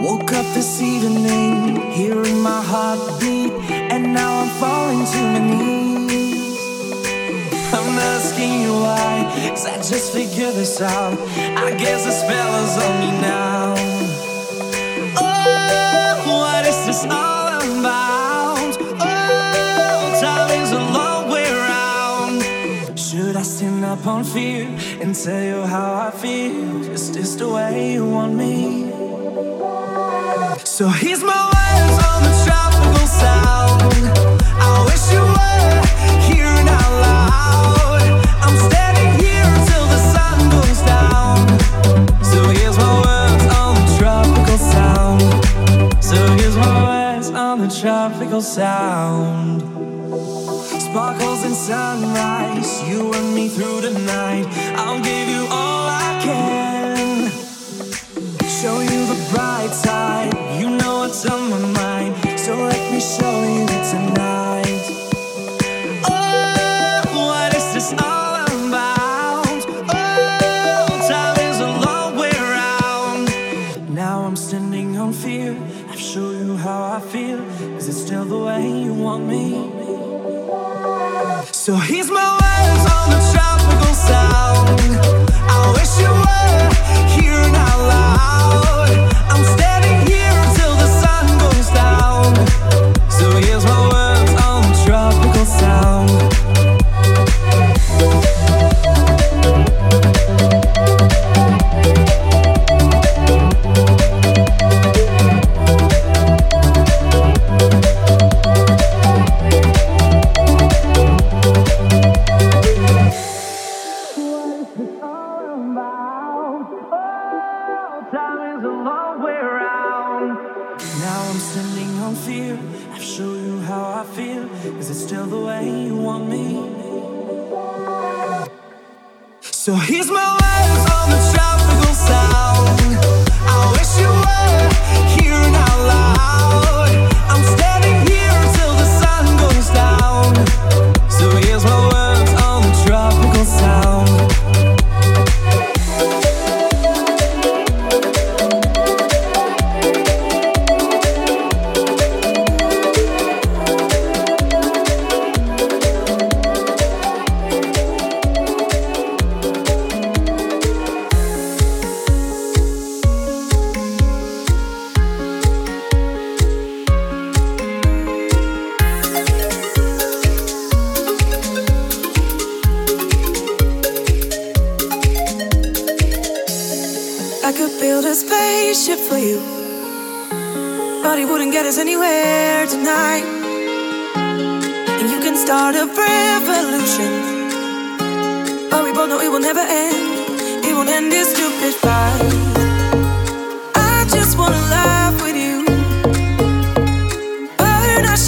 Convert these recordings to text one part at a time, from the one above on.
Woke up this evening, hearing my heartbeat, and now I'm falling to my knees. I'm asking you why, cause I just figured this out. I guess the spell is on me now. Oh, what is this all about? Oh, time is a long way around. Should I stand up on fear and tell you how I feel? Is this the way you want me? So here's my words on the tropical sound. I wish you were loud. I'm standing here until the sun goes down. So here's my words on the tropical sound. So here's my words on the tropical sound. Sparkles and sunrise, you and me through the night. I'll give you all I can. Show you the bright side. me.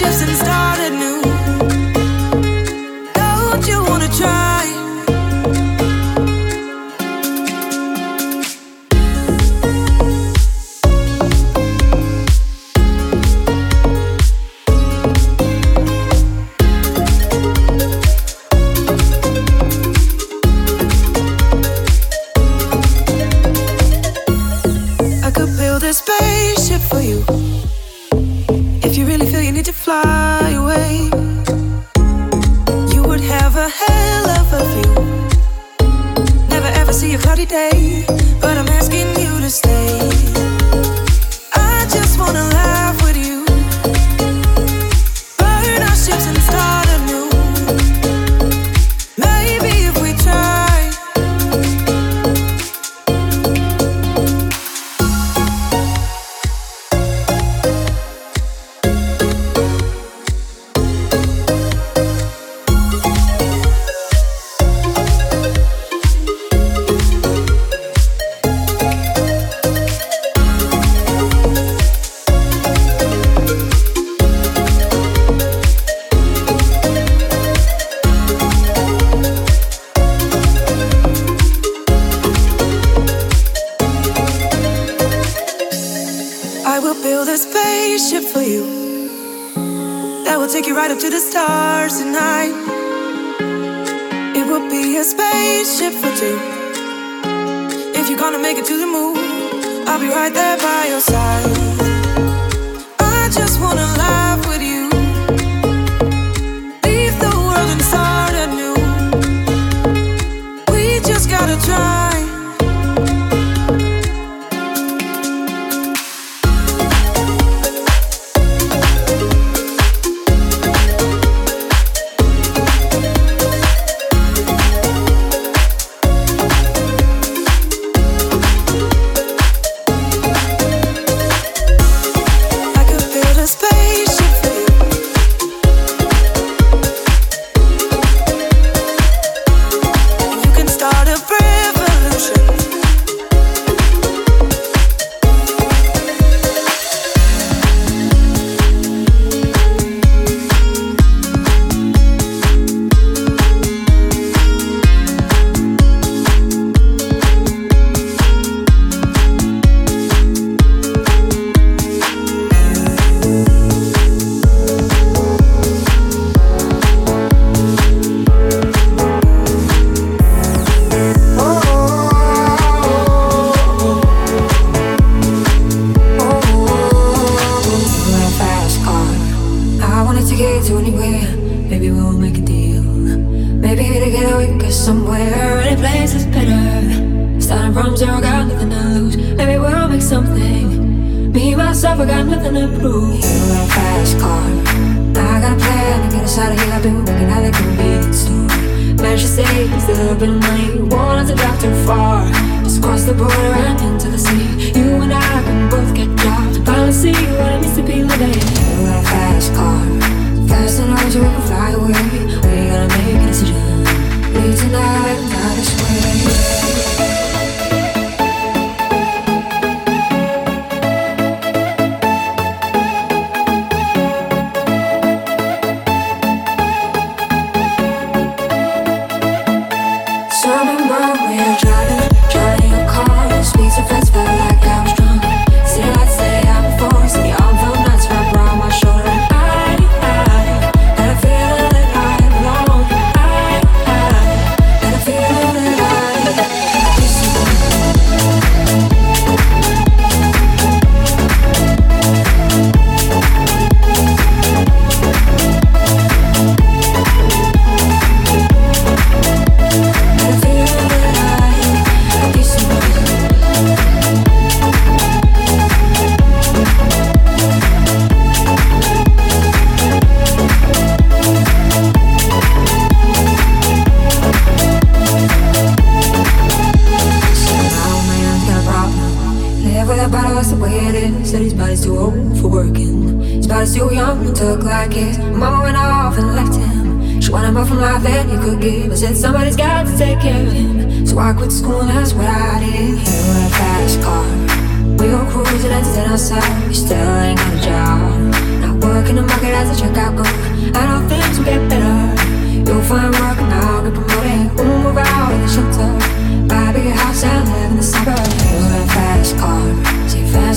ships and stars.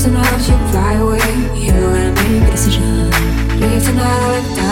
Driving, driving your car, speed so fast, felt like I was drunk. See the lights.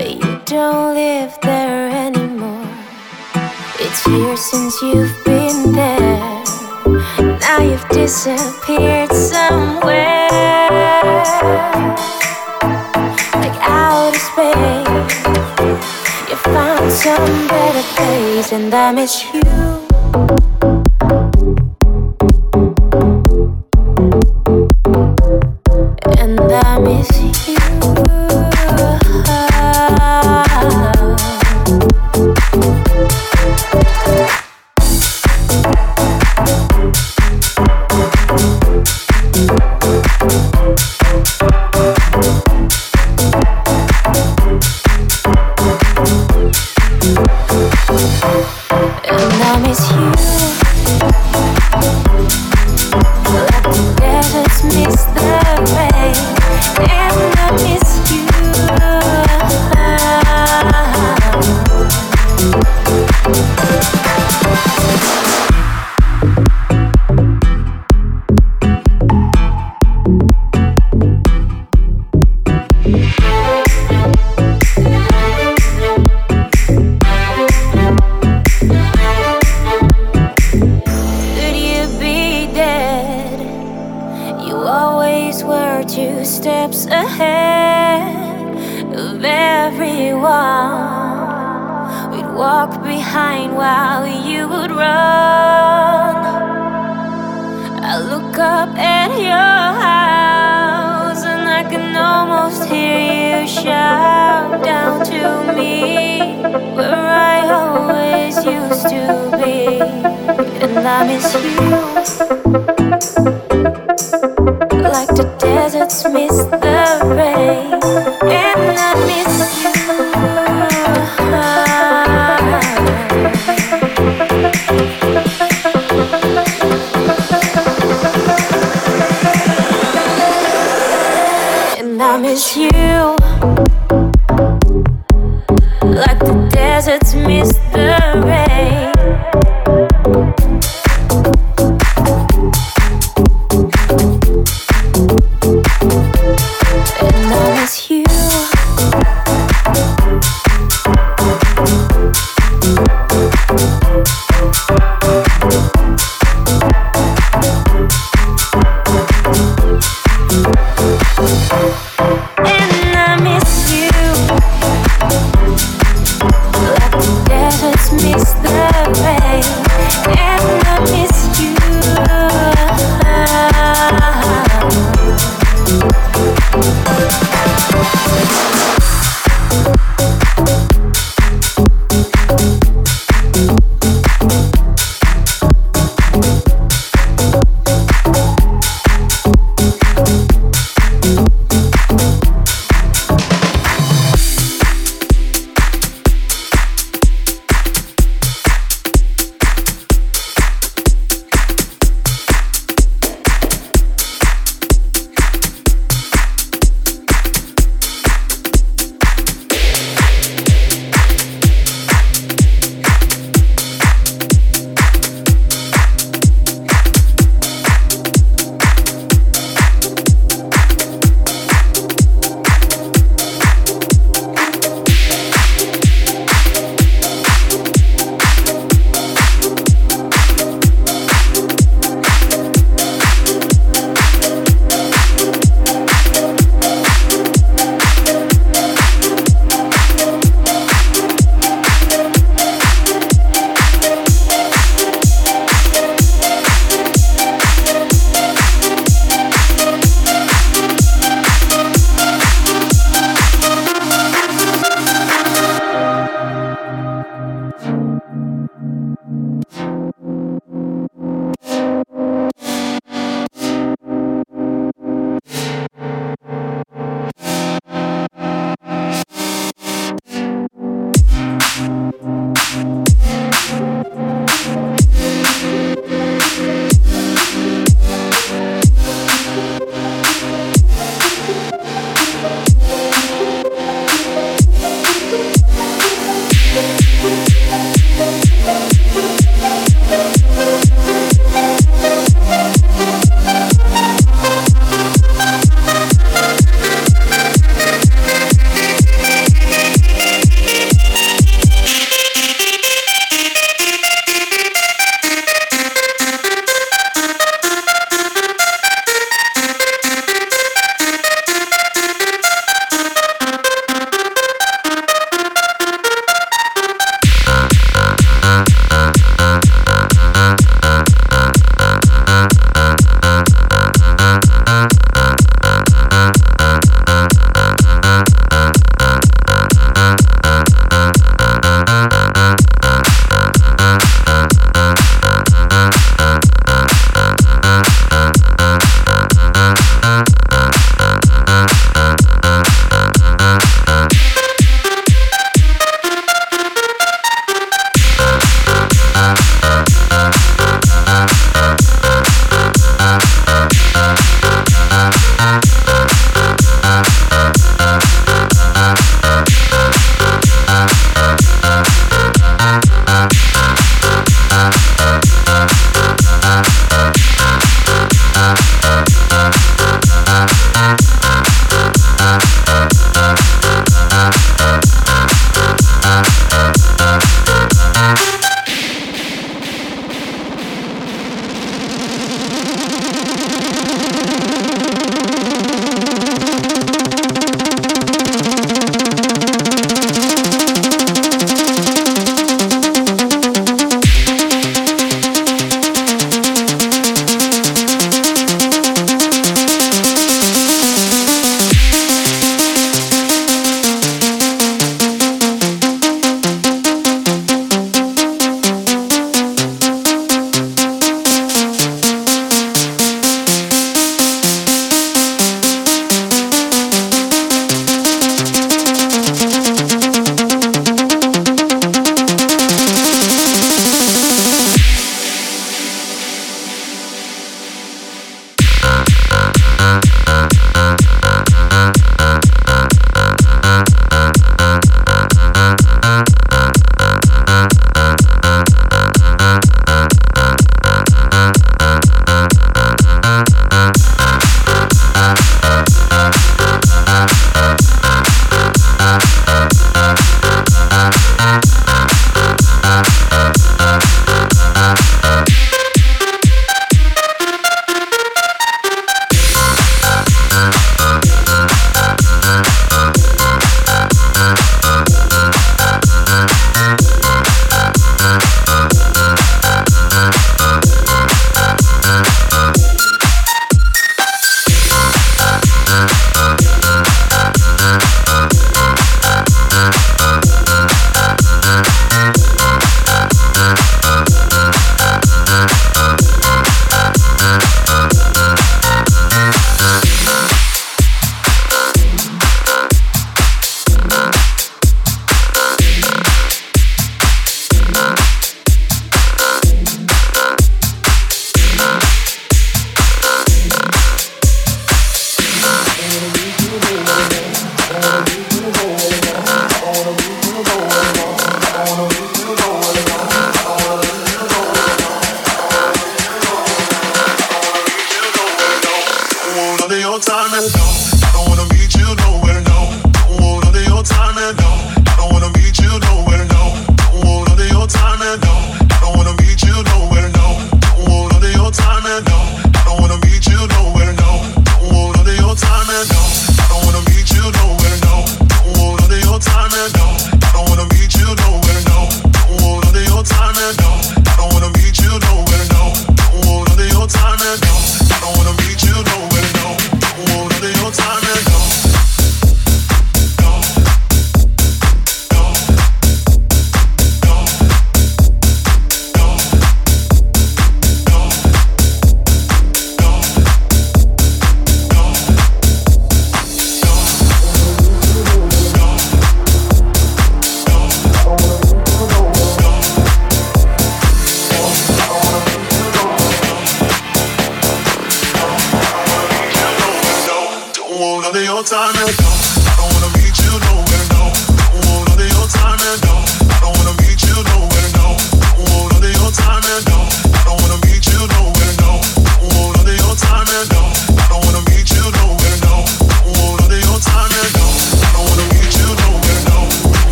But you don't live there anymore. It's years since you've been there. Now you've disappeared somewhere, like outer space. You found some better place, and I miss you. To me where I always used to be. And I miss you like the deserts miss the rain.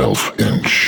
12 inch.